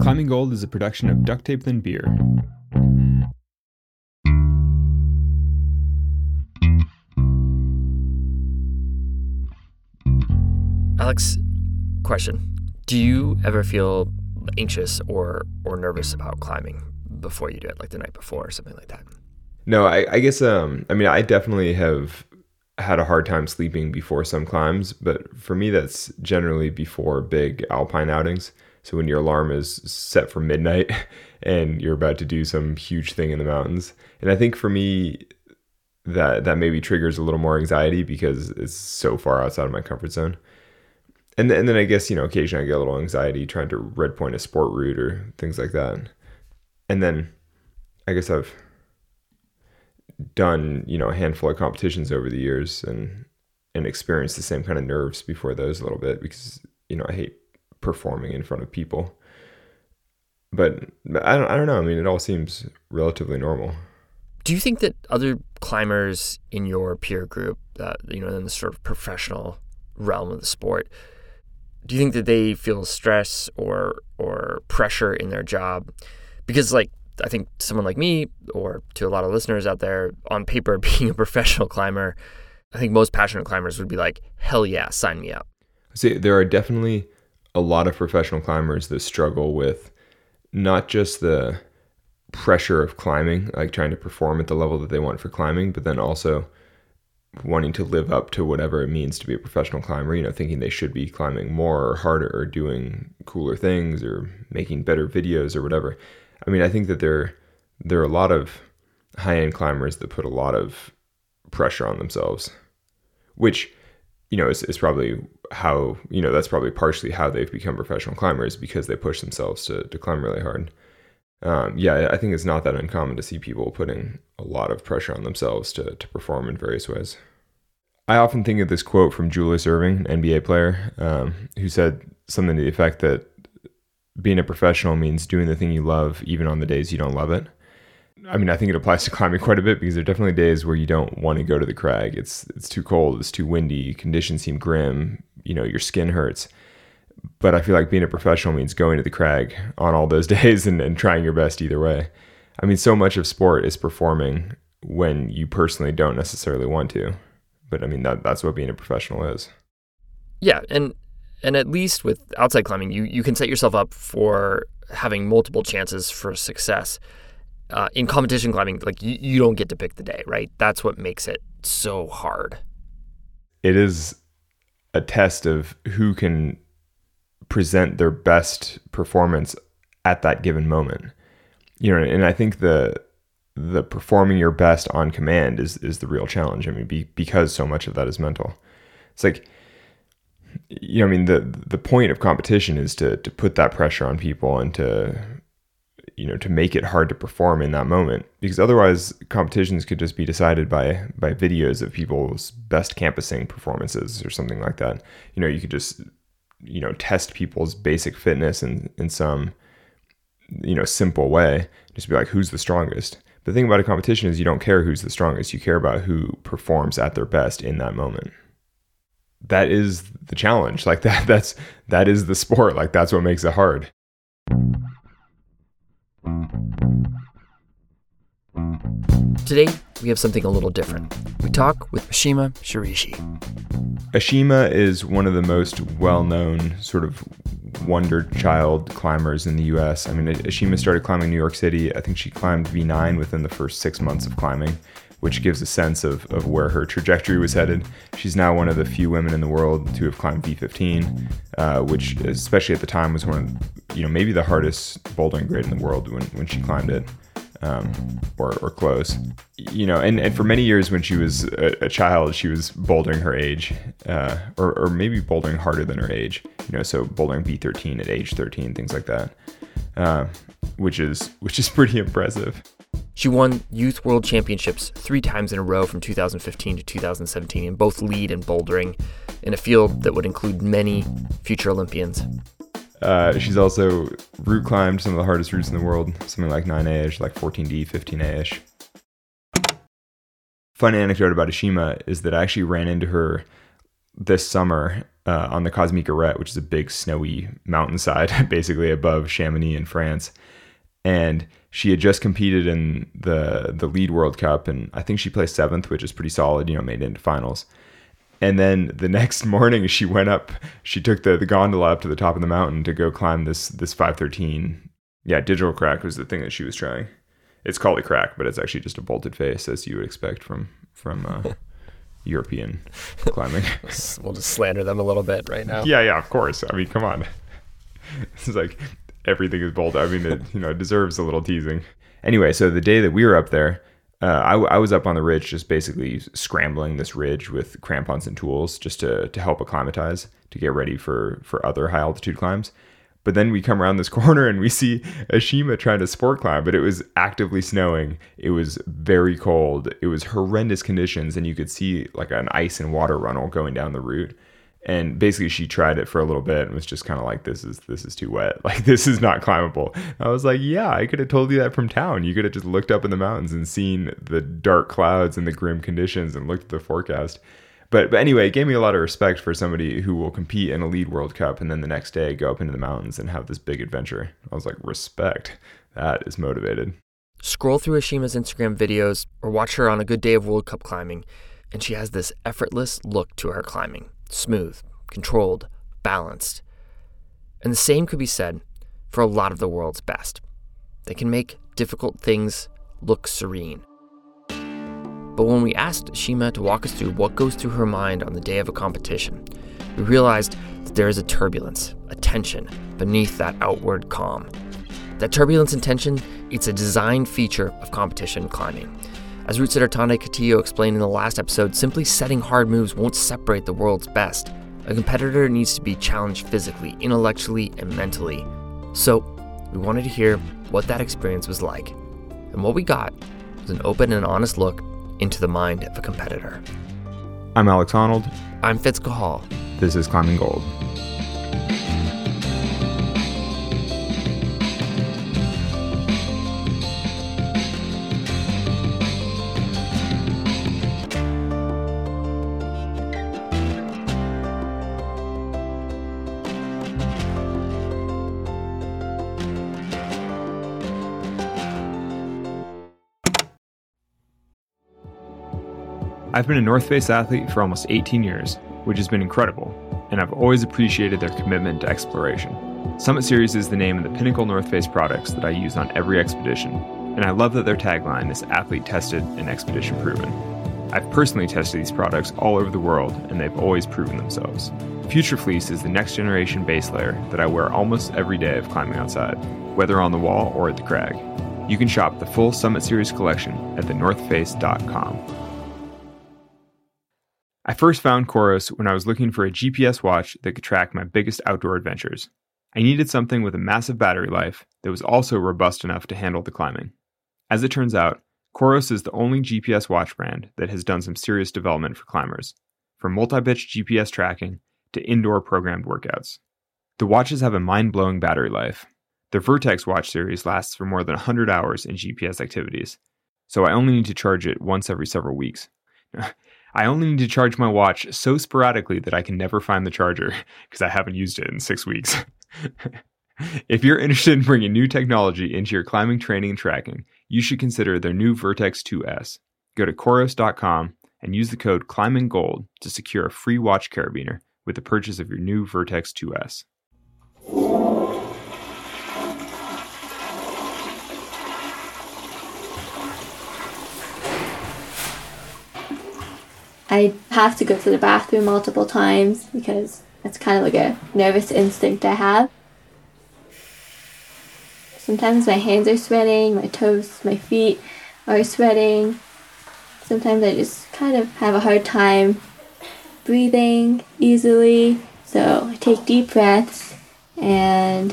Climbing Gold is a production of Duct Tape Then Beer. Alex, question. Do you ever feel anxious or or nervous about climbing before you do it, like the night before or something like that? No, I, I guess um I mean I definitely have had a hard time sleeping before some climbs, but for me that's generally before big alpine outings. So when your alarm is set for midnight and you're about to do some huge thing in the mountains. And I think for me that that maybe triggers a little more anxiety because it's so far outside of my comfort zone. And, and then I guess, you know, occasionally I get a little anxiety trying to red point a sport route or things like that. And then I guess I've done, you know, a handful of competitions over the years and and experienced the same kind of nerves before those a little bit because, you know, I hate performing in front of people. But I don't I don't know. I mean, it all seems relatively normal. Do you think that other climbers in your peer group, that you know, in the sort of professional realm of the sport, do you think that they feel stress or or pressure in their job? Because like I think someone like me, or to a lot of listeners out there, on paper, being a professional climber, I think most passionate climbers would be like, hell yeah, sign me up. See, there are definitely a lot of professional climbers that struggle with not just the pressure of climbing, like trying to perform at the level that they want for climbing, but then also wanting to live up to whatever it means to be a professional climber, you know, thinking they should be climbing more or harder or doing cooler things or making better videos or whatever. I mean, I think that there there are a lot of high-end climbers that put a lot of pressure on themselves, which you know is, is probably how you know that's probably partially how they've become professional climbers because they push themselves to, to climb really hard. Um, yeah i think it's not that uncommon to see people putting a lot of pressure on themselves to, to perform in various ways. I often think of this quote from julius Erving, an nba player um, who said something to the effect that being a professional means doing the thing you love even on the days you don't love it I mean, I think it applies to climbing quite a bit because there are definitely days where you don't want to go to the crag. It's it's too cold, it's too windy, conditions seem grim, you know, your skin hurts. But I feel like being a professional means going to the crag on all those days and, and trying your best either way. I mean, so much of sport is performing when you personally don't necessarily want to. But I mean, that, that's what being a professional is. Yeah, and and at least with outside climbing, you you can set yourself up for having multiple chances for success uh, in competition climbing, like you, you don't get to pick the day, right? That's what makes it so hard. It is a test of who can present their best performance at that given moment. You know, and I think the the performing your best on command is is the real challenge. I mean, be, because so much of that is mental. It's like you know, I mean, the the point of competition is to to put that pressure on people and to you know to make it hard to perform in that moment. Because otherwise competitions could just be decided by by videos of people's best campusing performances or something like that. You know you could just you know test people's basic fitness in in some you know simple way. Just be like who's the strongest? The thing about a competition is you don't care who's the strongest. You care about who performs at their best in that moment that is the challenge like that that's that is the sport like that's what makes it hard Today, we have something a little different. We talk with Ashima Shiraishi. Ashima is one of the most well known sort of wonder child climbers in the US. I mean, Ashima started climbing New York City. I think she climbed V9 within the first six months of climbing, which gives a sense of, of where her trajectory was headed. She's now one of the few women in the world to have climbed V15, uh, which, especially at the time, was one of, you know, maybe the hardest bouldering grade in the world when, when she climbed it um, or, or close. You know, and, and for many years when she was a, a child, she was bouldering her age, uh, or, or maybe bouldering harder than her age. You know, so bouldering V13 at age 13, things like that, uh, which is which is pretty impressive. She won Youth World Championships three times in a row from 2015 to 2017 in both lead and bouldering, in a field that would include many future Olympians. Uh, she's also route climbed some of the hardest routes in the world, something like 9A ish, like 14D, 15A ish. Fun anecdote about Ashima is that I actually ran into her this summer uh, on the Cosmic Arête, which is a big snowy mountainside, basically above Chamonix in France. And she had just competed in the the lead World Cup, and I think she placed seventh, which is pretty solid. You know, made it into finals. And then the next morning, she went up. She took the, the gondola up to the top of the mountain to go climb this this 513. Yeah, digital crack was the thing that she was trying. It's called a crack, but it's actually just a bolted face, as you would expect from from uh, European climbing. we'll just slander them a little bit right now. Yeah, yeah, of course. I mean, come on. It's like everything is bolted. I mean, it you know deserves a little teasing. Anyway, so the day that we were up there, uh, I, I, was up on the ridge, just basically scrambling this ridge with crampons and tools, just to to help acclimatize, to get ready for for other high altitude climbs. But then we come around this corner and we see Ashima trying to sport climb, but it was actively snowing. It was very cold. It was horrendous conditions, and you could see like an ice and water runnel going down the route. And basically, she tried it for a little bit and was just kind of like, "This is this is too wet. Like this is not climbable." I was like, "Yeah, I could have told you that from town. You could have just looked up in the mountains and seen the dark clouds and the grim conditions and looked at the forecast." But, but anyway, it gave me a lot of respect for somebody who will compete in a lead World Cup and then the next day go up into the mountains and have this big adventure. I was like, respect. That is motivated. Scroll through Ashima's Instagram videos or watch her on a good day of World Cup climbing, and she has this effortless look to her climbing smooth, controlled, balanced. And the same could be said for a lot of the world's best. They can make difficult things look serene. But when we asked Shima to walk us through what goes through her mind on the day of a competition, we realized that there is a turbulence, a tension beneath that outward calm. That turbulence and tension, it's a design feature of competition climbing. As route sitter Tonde Katiyo explained in the last episode, simply setting hard moves won't separate the world's best. A competitor needs to be challenged physically, intellectually, and mentally. So, we wanted to hear what that experience was like. And what we got was an open and honest look into the mind of a competitor. I'm Alex Honnold. I'm Fitz Cahall. This is Climbing Gold. I've been a North Face athlete for almost 18 years, which has been incredible, and I've always appreciated their commitment to exploration. Summit Series is the name of the pinnacle North Face products that I use on every expedition, and I love that their tagline is athlete tested and expedition proven. I've personally tested these products all over the world, and they've always proven themselves. Future Fleece is the next generation base layer that I wear almost every day of climbing outside, whether on the wall or at the crag. You can shop the full Summit Series collection at thenorthface.com. I first found Coros when I was looking for a GPS watch that could track my biggest outdoor adventures. I needed something with a massive battery life that was also robust enough to handle the climbing. As it turns out, Coros is the only GPS watch brand that has done some serious development for climbers, from multi-pitch GPS tracking to indoor programmed workouts. The watches have a mind-blowing battery life. The Vertex watch series lasts for more than 100 hours in GPS activities, so I only need to charge it once every several weeks. I only need to charge my watch so sporadically that I can never find the charger because I haven't used it in six weeks. if you're interested in bringing new technology into your climbing training and tracking, you should consider their new Vertex 2S. Go to Coros.com and use the code ClimbingGold to secure a free watch carabiner with the purchase of your new Vertex 2S. I have to go to the bathroom multiple times because it's kind of like a nervous instinct I have. Sometimes my hands are sweating, my toes, my feet are sweating. Sometimes I just kind of have a hard time breathing easily. So I take deep breaths and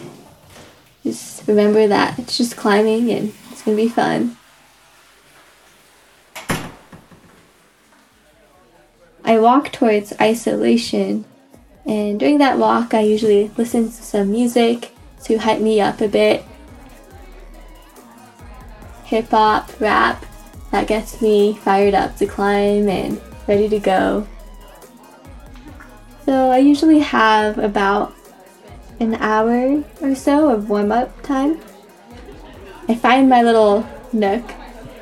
just remember that it's just climbing and it's going to be fun. I walk towards isolation, and during that walk, I usually listen to some music to hype me up a bit. Hip hop, rap, that gets me fired up to climb and ready to go. So I usually have about an hour or so of warm up time. I find my little nook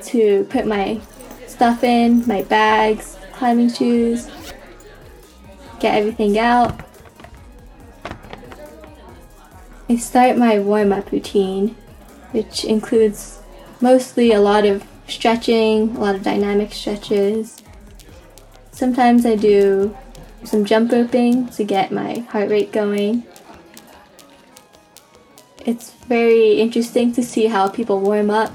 to put my stuff in, my bags, climbing shoes, get everything out. I start my warm up routine, which includes mostly a lot of stretching, a lot of dynamic stretches. Sometimes I do some jump roping to get my heart rate going. It's very interesting to see how people warm up.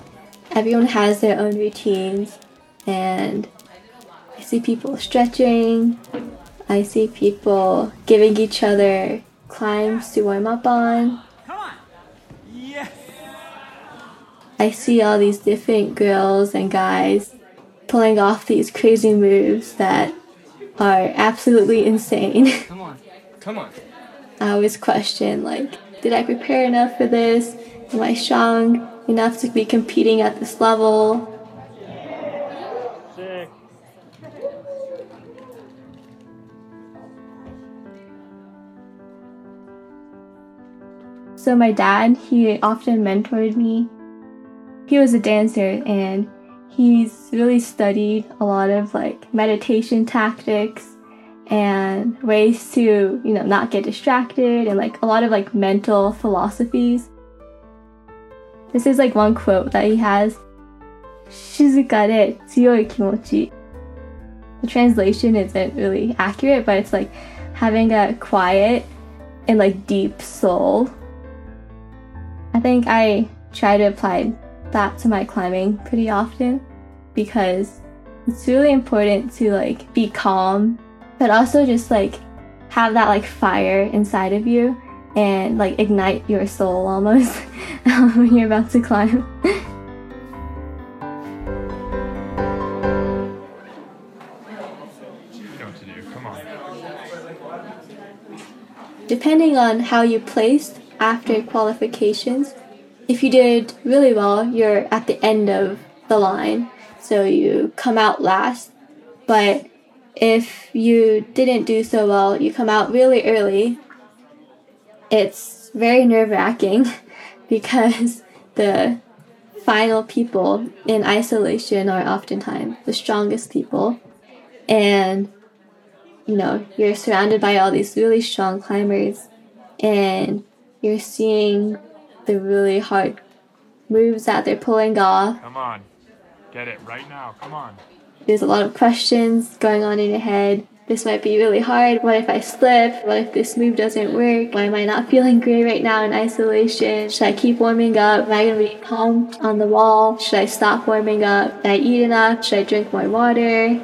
Everyone has their own routines, and see people stretching, I see people giving each other climbs to warm up on. Come on. Yes. I see all these different girls and guys pulling off these crazy moves that are absolutely insane. Come on. Come on. I always question like, did I prepare enough for this? Am I strong enough to be competing at this level? So, my dad, he often mentored me. He was a dancer and he's really studied a lot of like meditation tactics and ways to, you know, not get distracted and like a lot of like mental philosophies. This is like one quote that he has. Shizuka tsuyoi kimochi. The translation isn't really accurate, but it's like having a quiet and like deep soul I think I try to apply that to my climbing pretty often because it's really important to like be calm but also just like have that like fire inside of you and like ignite your soul almost when you're about to climb. Depending on how you placed after qualifications, if you did really well, you're at the end of the line, so you come out last. But if you didn't do so well, you come out really early. It's very nerve wracking because the final people in isolation are oftentimes the strongest people. And, you know, you're surrounded by all these really strong climbers and you're seeing the really hard moves that they're pulling off. Come on. Get it right now. Come on. There's a lot of questions going on in your head. This might be really hard. What if I slip? What if this move doesn't work? Why am I not feeling great right now in isolation? Should I keep warming up? Am I going to be pumped on the wall? Should I stop warming up? Did I eat enough? Should I drink more water?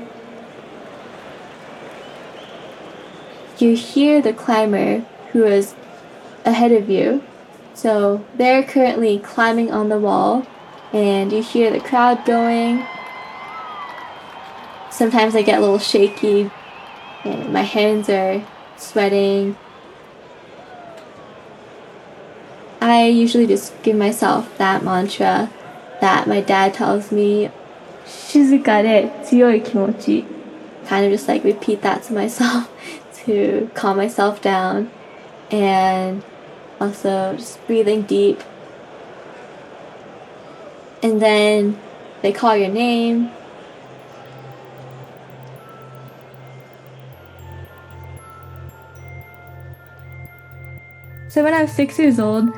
You hear the climber who is ahead of you. So they're currently climbing on the wall, and you hear the crowd going. Sometimes I get a little shaky, and my hands are sweating. I usually just give myself that mantra that my dad tells me, Shizukare tsuyoi kimochi. Kind of just like repeat that to myself to calm myself down. And also just breathing deep. And then they call your name. So when I was six years old,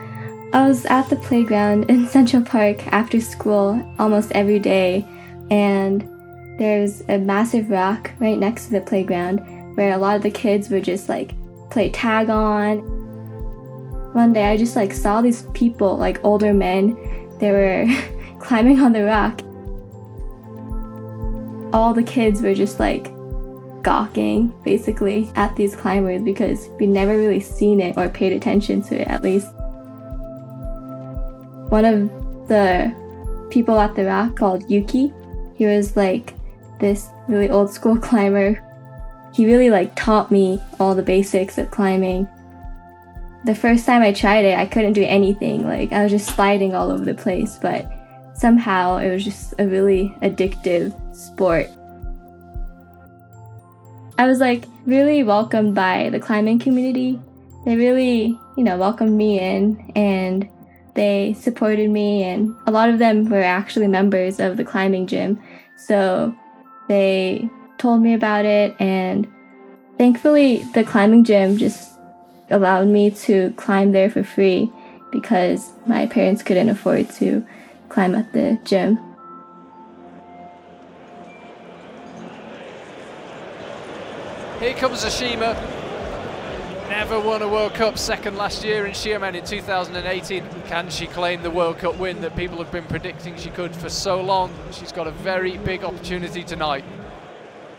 I was at the playground in Central Park after school almost every day, and there's a massive rock right next to the playground where a lot of the kids would just like play tag on. One day I just like saw these people, like older men, they were climbing on the rock. All the kids were just like gawking basically at these climbers because we'd never really seen it or paid attention to it at least. One of the people at the rock called Yuki, he was like this really old school climber. He really like taught me all the basics of climbing. The first time I tried it, I couldn't do anything. Like I was just sliding all over the place, but somehow it was just a really addictive sport. I was like really welcomed by the climbing community. They really, you know, welcomed me in and they supported me and a lot of them were actually members of the climbing gym. So they told me about it and thankfully the climbing gym just allowed me to climb there for free because my parents couldn't afford to climb at the gym. Here comes Ashima. Never won a World Cup second last year in Xiamen in 2018. Can she claim the World Cup win that people have been predicting she could for so long? She's got a very big opportunity tonight.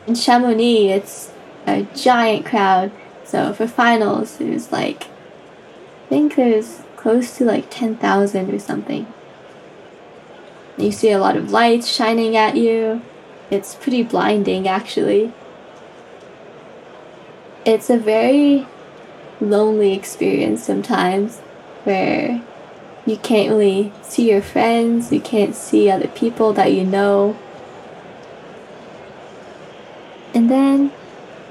In Chamonix, it's a giant crowd. So for finals, it was like, I think there's close to like 10,000 or something. You see a lot of lights shining at you. It's pretty blinding, actually. It's a very lonely experience sometimes where you can't really see your friends, you can't see other people that you know. And then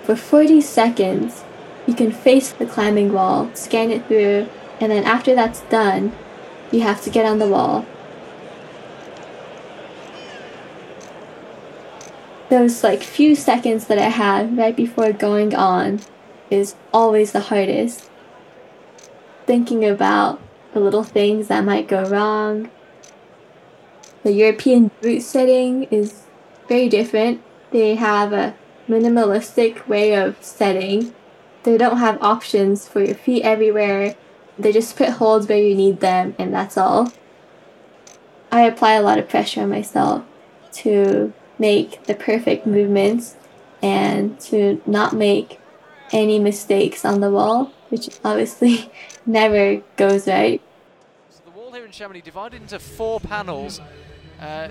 for 40 seconds, you can face the climbing wall, scan it through, and then after that's done, you have to get on the wall. Those like few seconds that I had right before going on is always the hardest. Thinking about the little things that might go wrong. The European route setting is very different. They have a minimalistic way of setting. They don't have options for your feet everywhere. They just put holds where you need them, and that's all. I apply a lot of pressure on myself to make the perfect movements and to not make any mistakes on the wall, which obviously never goes right. So the wall here in Chamonix divided into four panels. Uh,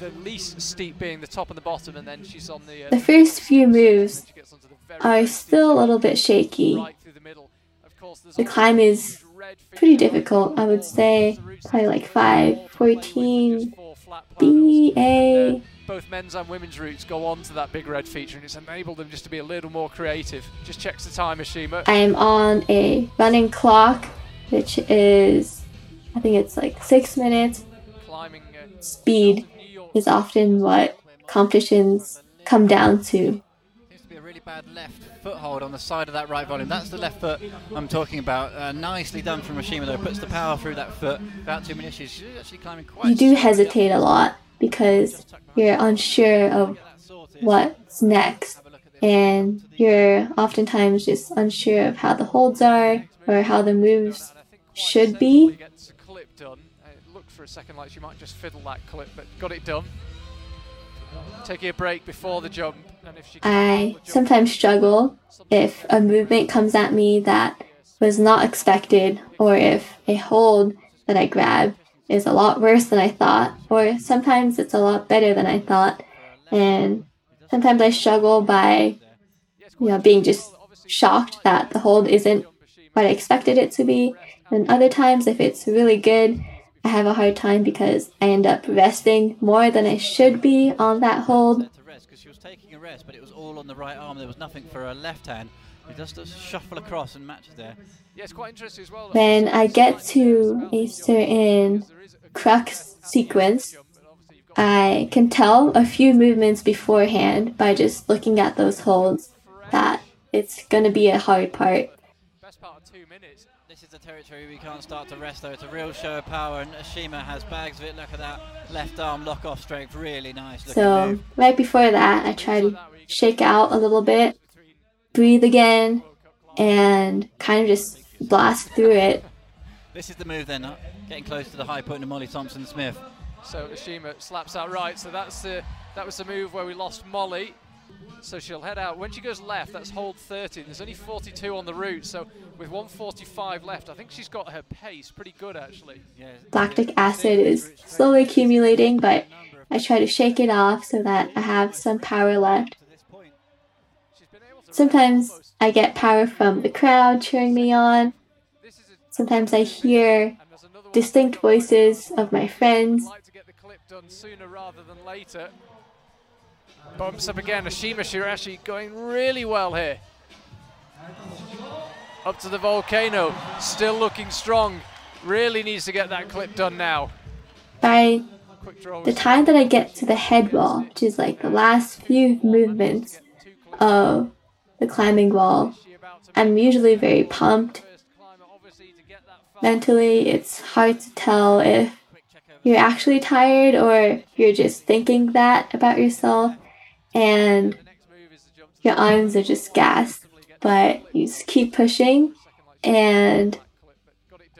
the least steep being the top and the bottom, and then she's on the. Uh, The first few moves she gets onto the very, are still a little bit shaky. the middle. Of course, there's The also climb is pretty difficult. I would say probably like give 5, the wall to play with, 14, just four flat panels. BA. Both men's and women's routes go on to that big red feature, and it's enabled them just to be a little more creative. Just checks the time, Ashima. I am on a running clock, which is, I think it's like six minutes. Climbing uh, Speed is often what competitions come down to. Really bad left foothold on the side of that right volume. That's the left foot I'm talking about. Uh, nicely done from Ashima though. Puts the power through that foot without too many issues. She's actually climbing quite. You do slowly up hesitate a lot because you're unsure of Get that sorted. what's next. Have a look at this. and you're oftentimes just unsure of how the holds are or how the moves and I think quite should be. sensibly Gets a clip done. It looked for a second like she might just fiddle that clip, but got it done. Taking a break before the jump, and if she I sometimes struggle if a movement comes at me that was not expected or if a hold that I grab is a lot worse than I thought or sometimes it's a lot better than I thought. And sometimes I struggle by you know being just shocked that the hold isn't what I expected it to be. And other times if it's really good I have a hard time because I end up resting more than I should be on that hold rest because she was taking a rest, but it was all on the right arm. There was nothing for her left hand. It just does shuffle across and matches there. Yeah, it's quite interesting as well. When I get to a certain crux sequence, I can tell a few movements beforehand by just looking at those holds that it's going to be a hard part. Best part of two minutes. This is the territory we can't start to rest though. It's a real show of power, and Ashima has bags of it. Look at that left arm lock off strength. Really nice looking So, move. right before that, I try to shake out a little bit, breathe again, and kind of just blast through it. This is the move then, uh, getting close to the high point of Molly Thompson Smith. So Ashima slaps out right. So that's the that was the move where we lost Molly. So she'll head out. When she goes left, that's hold 30. There's only 42 on the route. So with 145 left, I think she's got her pace pretty good actually. Yeah, Lactic acid is slowly accumulating, but I try to shake it off so that I have some power left. to this point. She's been able to Sometimes I get power from the crowd cheering me on. this is a- Sometimes I hear and there's another one distinct voices of my friends. Bumps up again. Ashima Shiraishi going really well here. Up to the volcano, still looking strong. Really needs to get that clip done now. By the time that I get to the head wall, which is like the last few movements of the climbing wall, I'm usually very pumped. Mentally, it's hard to tell if you're actually tired or you're just thinking that about yourself and your arms are just gassed. But you just keep pushing and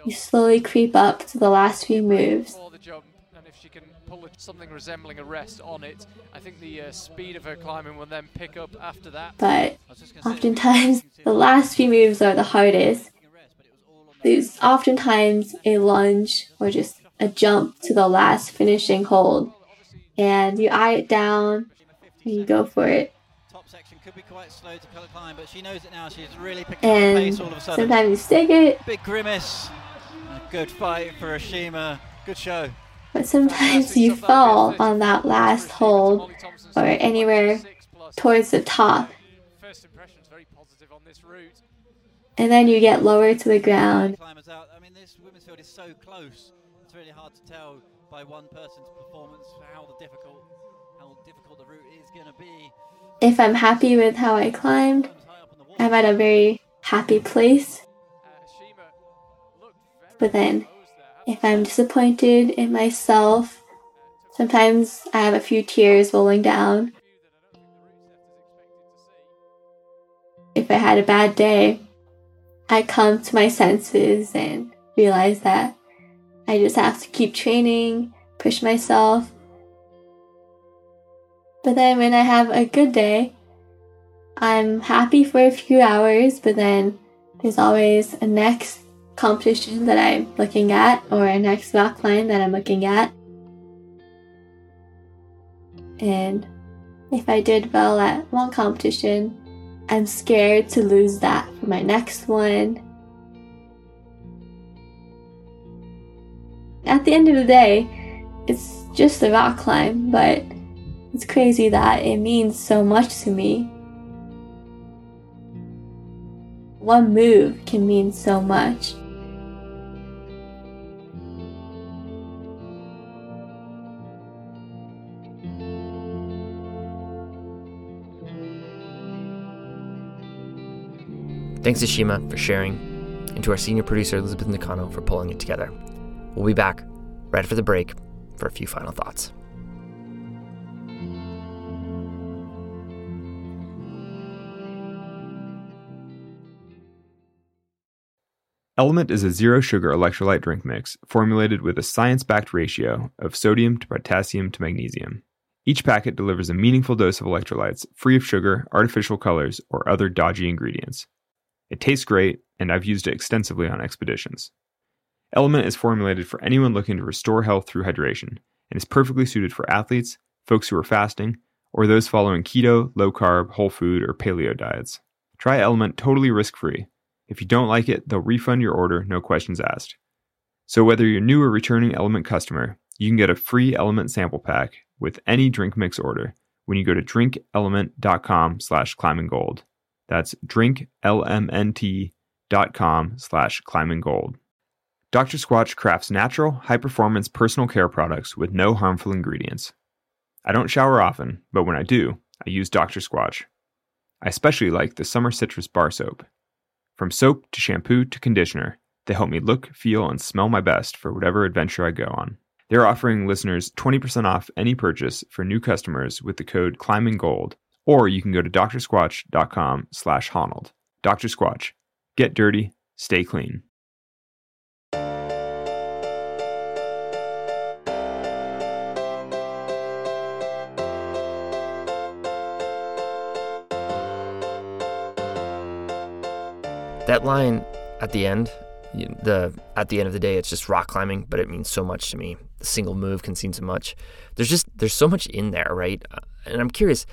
you slowly creep up to the last few moves. Before the jump, and if she can pull something resembling a rest on it, I think the uh, speed of her climbing will then pick up after that. But I was just gonna say, oftentimes the last few moves are the hardest. There's oftentimes a lunge or just a jump to the last finishing hold. And you eye it down you go for it. top section could be quite slow to climb, but she knows it now. She's really picking up pace all of a sudden. sometimes you stick it, Big grimace. A good fight for Ashima. Good show. but sometimes you fall on that last hold or anywhere towards the top. First impressions very positive on this route. And then you get lower to the ground. Climbers out. I mean, this women's field is so close. It's really hard to tell by one person's performance how the difficult, If I'm happy with how I climbed. I'm at a very happy place. But then, if I'm disappointed in myself, sometimes I have a few tears rolling down. If I had a bad day, I come to my senses and realize that I just have to keep training, push myself. But then when I have a good day, I'm happy for a few hours, but then there's always a next competition that I'm looking at or a next rock climb that I'm looking at. And if I did well at one competition, I'm scared to lose that for my next one. At the end of the day, it's just a rock climb, but it's crazy that it means so much to me. One move can mean so much. Thanks to Shima for sharing, and to our senior producer Elizabeth Nakano for pulling it together. We'll be back right after the break for a few final thoughts. Element is a zero sugar electrolyte drink mix formulated with a science backed ratio of sodium to potassium to magnesium. Each packet delivers a meaningful dose of electrolytes free of sugar, artificial colors, or other dodgy ingredients. It tastes great, and I've used it extensively on expeditions. Element is formulated for anyone looking to restore health through hydration and is perfectly suited for athletes, folks who are fasting, or those following keto, low carb, whole food, or paleo diets. Try Element totally risk free. If you don't like it, they'll refund your order, no questions asked. So whether you're new or returning Element customer, you can get a free Element sample pack with any drink mix order when you go to drinkelement.com slash climbinggold. That's drinklmnt.com slash climbinggold. Dr. Squatch crafts natural, high-performance personal care products with no harmful ingredients. I don't shower often, but when I do, I use Dr. Squatch. I especially like the Summer Citrus Bar Soap. From soap to shampoo to conditioner, they help me look, feel, and smell my best for whatever adventure I go on. They're offering listeners 20% off any purchase for new customers with the code ClimbingGold, or you can go to drsquatch.com slash Honnold. Dr. Squatch. Get dirty, stay clean. That line at the end, the at the end of the day, it's just rock climbing, but it means so much to me. The single move can seem so much. There's just there's so much in there, right? Uh, And I'm curious,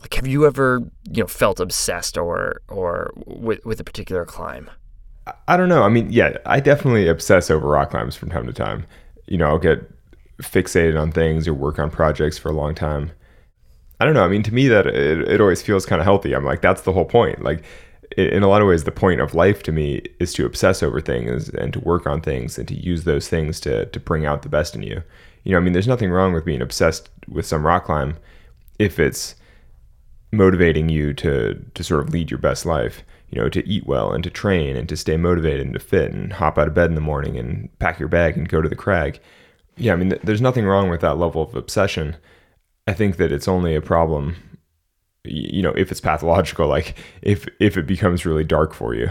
like, have you ever you know felt obsessed or or with with a particular climb? I- I don't know. I mean, yeah, I definitely obsess over rock climbs from time to time. You know, I'll get fixated on things or work on projects for a long time. I don't know. I mean, to me, that it, it always feels kind of healthy. I'm like, that's the whole point. Like, in a lot of ways, the point of life to me is to obsess over things and to work on things and to use those things to to bring out the best in you. You know, I mean, there's nothing wrong with being obsessed with some rock climb if it's motivating you to to sort of lead your best life. You know, to eat well and to train and to stay motivated and to fit and hop out of bed in the morning and pack your bag and go to the crag. Yeah, I mean, th- there's nothing wrong with that level of obsession. I think that it's only a problem, you know, if it's pathological, like if if it becomes really dark for you.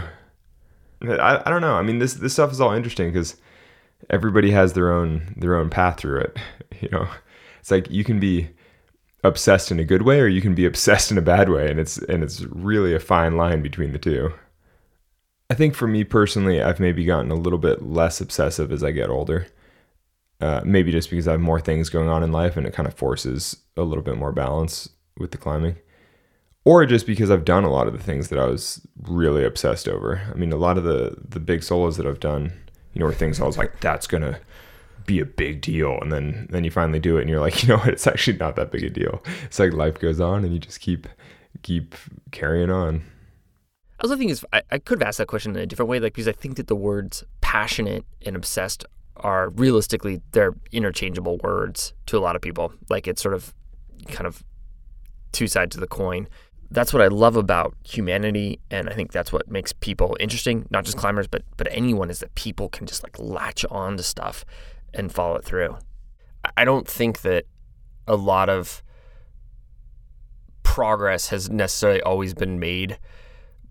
I, I don't know. I mean, this this stuff is all interesting because everybody has their own their own path through it. You know, it's like you can be obsessed in a good way or you can be obsessed in a bad way, and it's and it's really a fine line between the two. I think for me personally, I've maybe gotten a little bit less obsessive as I get older. Uh, maybe just because I have more things going on in life and it kind of forces a little bit more balance with the climbing. Or just because I've done a lot of the things that I was really obsessed over. I mean, a lot of the the big solos that I've done, you know, were things I was like, that's gonna be a big deal, and then then you finally do it, and you're like, you know what, it's actually not that big a deal. It's like life goes on, and you just keep keep carrying on. Other thing is, I, I could have asked that question in a different way, like because I think that the words passionate and obsessed are realistically they're interchangeable words to a lot of people. Like it's sort of kind of two sides of the coin. That's what I love about humanity, and I think that's what makes people interesting. Not just climbers, but but anyone is that people can just like latch on to stuff and follow it through. I don't think that a lot of progress has necessarily always been made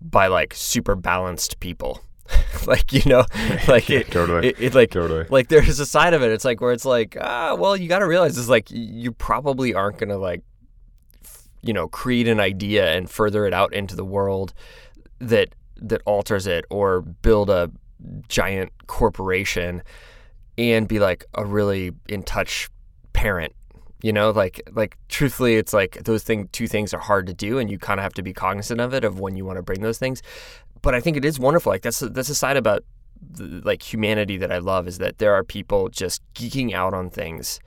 by like super balanced people. like you know, like it, totally. it, it like Totally. like there's a side of it. It's like where it's like ah well you got to realize it's like you probably aren't gonna like you know create an idea and further it out into the world that that alters it or build a giant corporation and be like a really in touch parent you know? Like like truthfully it's like those thing two things are hard to do and you kind of have to be cognizant of it of when you want to bring those things. But i think it is wonderful. Like that's a, that's a side about the, like humanity that i love is that there are people just geeking out on things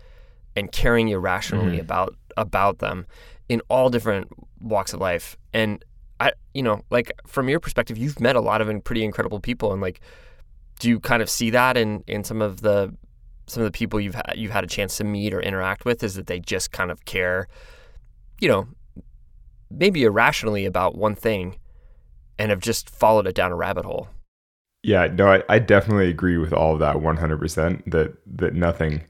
and caring irrationally Mhm. about about them in all different walks of life and i you know like from your perspective you've met a lot of pretty incredible people and like do you kind of see that in in some of the some of the people you've had you've had a chance to meet or interact with is that they just kind of care you know maybe irrationally about one thing and have just followed it down a rabbit hole Yeah, no, I, I definitely agree with all of that 100%. That that nothing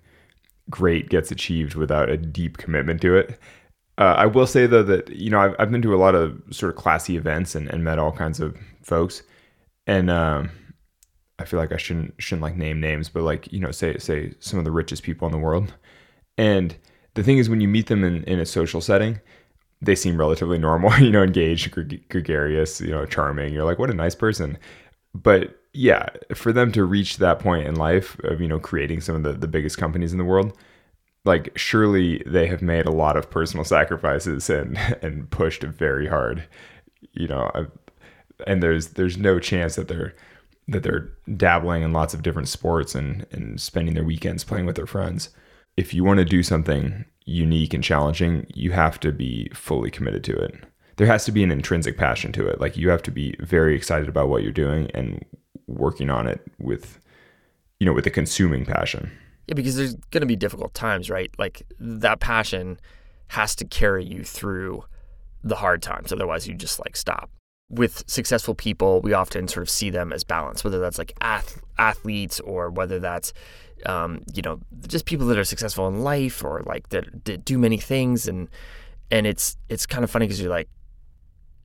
great gets achieved without a deep commitment to it. Uh, I will say though that you know I've, I've been to a lot of sort of classy events and, and met all kinds of folks, and um, I feel like I shouldn't shouldn't like name names, but like you know say say some of the richest people in the world, and the thing is when you meet them in, in a social setting, they seem relatively normal, you know, engaged, gre- gregarious, you know, charming. You're like, what a nice person. But yeah, for them to reach that point in life of, you know, creating some of the, the biggest companies in the world, like surely they have made a lot of personal sacrifices and, and pushed very hard, you know, I- and there's, there's no chance that they're, that they're dabbling in lots of different sports and, and spending their weekends playing with their friends. If you want to do something unique and challenging, you have to be fully committed to it. There has to be an intrinsic passion to it. Like you have to be very excited about what you're doing and working on it with, you know, with a consuming passion. Yeah, because there's going to be difficult times, right? Like that passion has to carry you through the hard times. Otherwise, you just like stop. With successful people, we often sort of see them as balanced, whether that's like ath- athletes or whether that's, um, you know, just people that are successful in life or like that, that do many things. And, and it's, it's kind of funny because you're like,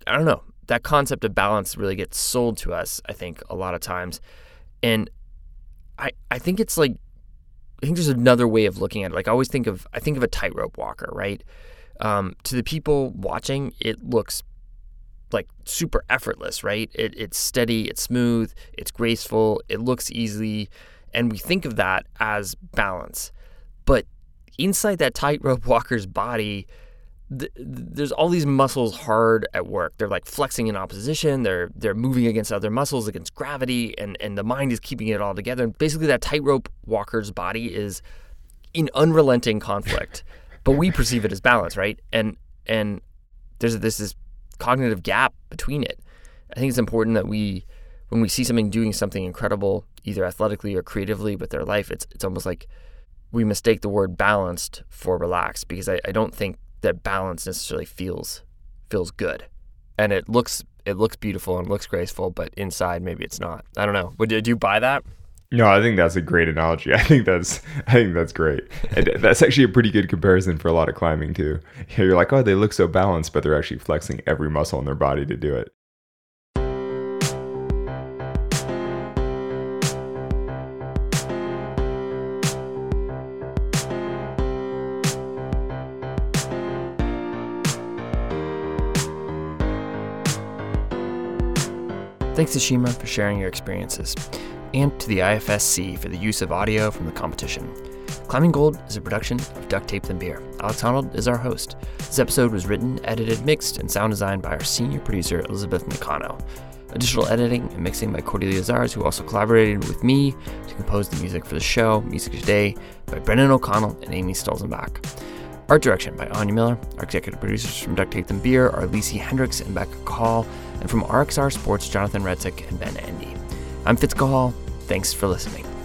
I don't know, that concept of balance really gets sold to us, I think, a lot of times. And I, I think it's like, I think there's another way of looking at it. Like I always think of I think of a tightrope walker, right? Um, to the people watching, it looks like super effortless, right? It, it's steady, it's smooth, it's graceful, it looks easy, and we think of that as balance. But inside that tightrope walker's body, th- there's all these muscles hard at work. They're like flexing in opposition. They're they're moving against other muscles, against gravity, and and the mind is keeping it all together. And basically, that tightrope walker's body is in unrelenting conflict, but we perceive it as balance, right? And and there's this this cognitive gap between it. I think it's important that we, when we see something doing something incredible, either athletically or creatively with their life, it's it's almost like we mistake the word balanced for relaxed because I, I don't think that balance necessarily feels feels good. And it looks it looks beautiful and looks graceful, but inside maybe it's not. I don't know. Would do you buy that? No, I think that's a great analogy. I think that's I think that's great. And that's actually a pretty good comparison for a lot of climbing too. You're like, oh, they look so balanced, but they're actually flexing every muscle in their body to do it. Thanks to Ashima for sharing your experiences, and to the IFSC for the use of audio from the competition. Climbing Gold is a production of Duct Tape Then Beer. Alex Honnold is our host. This episode was written, edited, mixed, and sound designed by our senior producer, Elizabeth Nakano. Additional editing and mixing by Cordelia Zars, who also collaborated with me to compose the music for the show, Music Today, by Brendan O'Connell and Amy Stolzenbach. Art direction by Anya Miller. Our executive producers from Duct Tape Then Beer are Lisi Hendricks and Becca Call, and from RXR Sports, Jonathan Redsick and Ben Endy. I'm Fitz Cahall. Thanks for listening.